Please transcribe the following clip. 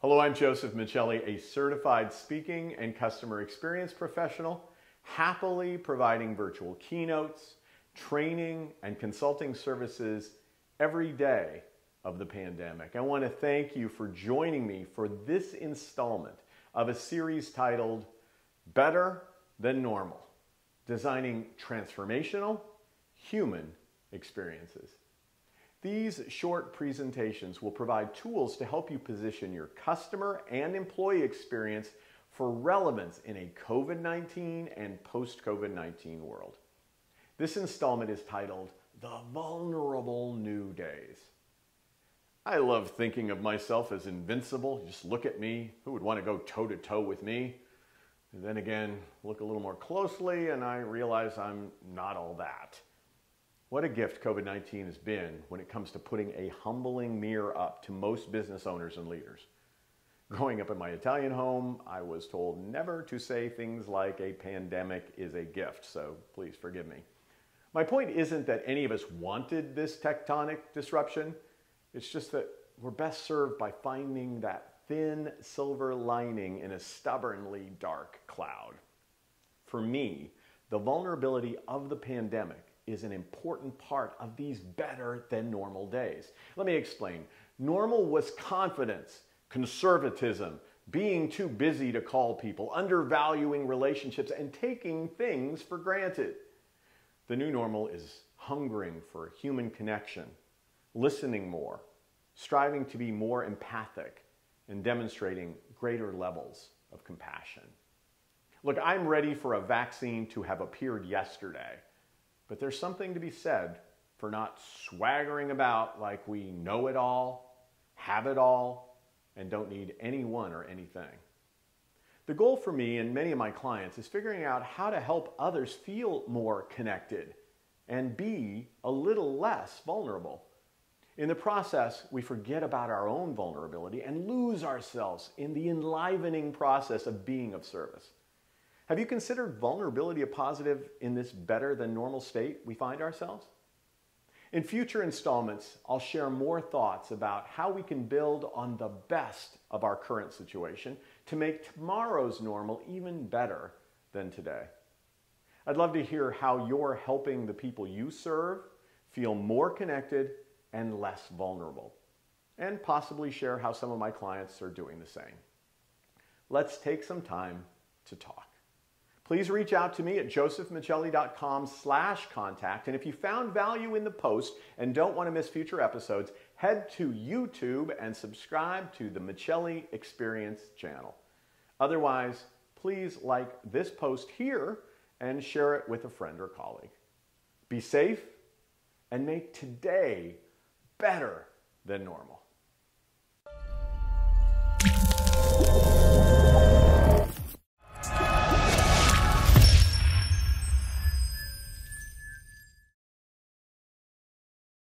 Hello, I'm Joseph Michelli, a certified speaking and customer experience professional, happily providing virtual keynotes, training, and consulting services every day of the pandemic. I want to thank you for joining me for this installment of a series titled Better Than Normal Designing Transformational Human Experiences. These short presentations will provide tools to help you position your customer and employee experience for relevance in a COVID 19 and post COVID 19 world. This installment is titled The Vulnerable New Days. I love thinking of myself as invincible. Just look at me. Who would want to go toe to toe with me? And then again, look a little more closely and I realize I'm not all that. What a gift COVID 19 has been when it comes to putting a humbling mirror up to most business owners and leaders. Growing up in my Italian home, I was told never to say things like a pandemic is a gift, so please forgive me. My point isn't that any of us wanted this tectonic disruption, it's just that we're best served by finding that thin silver lining in a stubbornly dark cloud. For me, the vulnerability of the pandemic is an important part of these better than normal days. Let me explain. Normal was confidence, conservatism, being too busy to call people, undervaluing relationships, and taking things for granted. The new normal is hungering for human connection, listening more, striving to be more empathic, and demonstrating greater levels of compassion. Look, I'm ready for a vaccine to have appeared yesterday. But there's something to be said for not swaggering about like we know it all, have it all, and don't need anyone or anything. The goal for me and many of my clients is figuring out how to help others feel more connected and be a little less vulnerable. In the process, we forget about our own vulnerability and lose ourselves in the enlivening process of being of service. Have you considered vulnerability a positive in this better than normal state we find ourselves? In future installments, I'll share more thoughts about how we can build on the best of our current situation to make tomorrow's normal even better than today. I'd love to hear how you're helping the people you serve feel more connected and less vulnerable, and possibly share how some of my clients are doing the same. Let's take some time to talk please reach out to me at josephmichelli.com slash contact. And if you found value in the post and don't want to miss future episodes, head to YouTube and subscribe to the Michelli Experience channel. Otherwise, please like this post here and share it with a friend or colleague. Be safe and make today better than normal.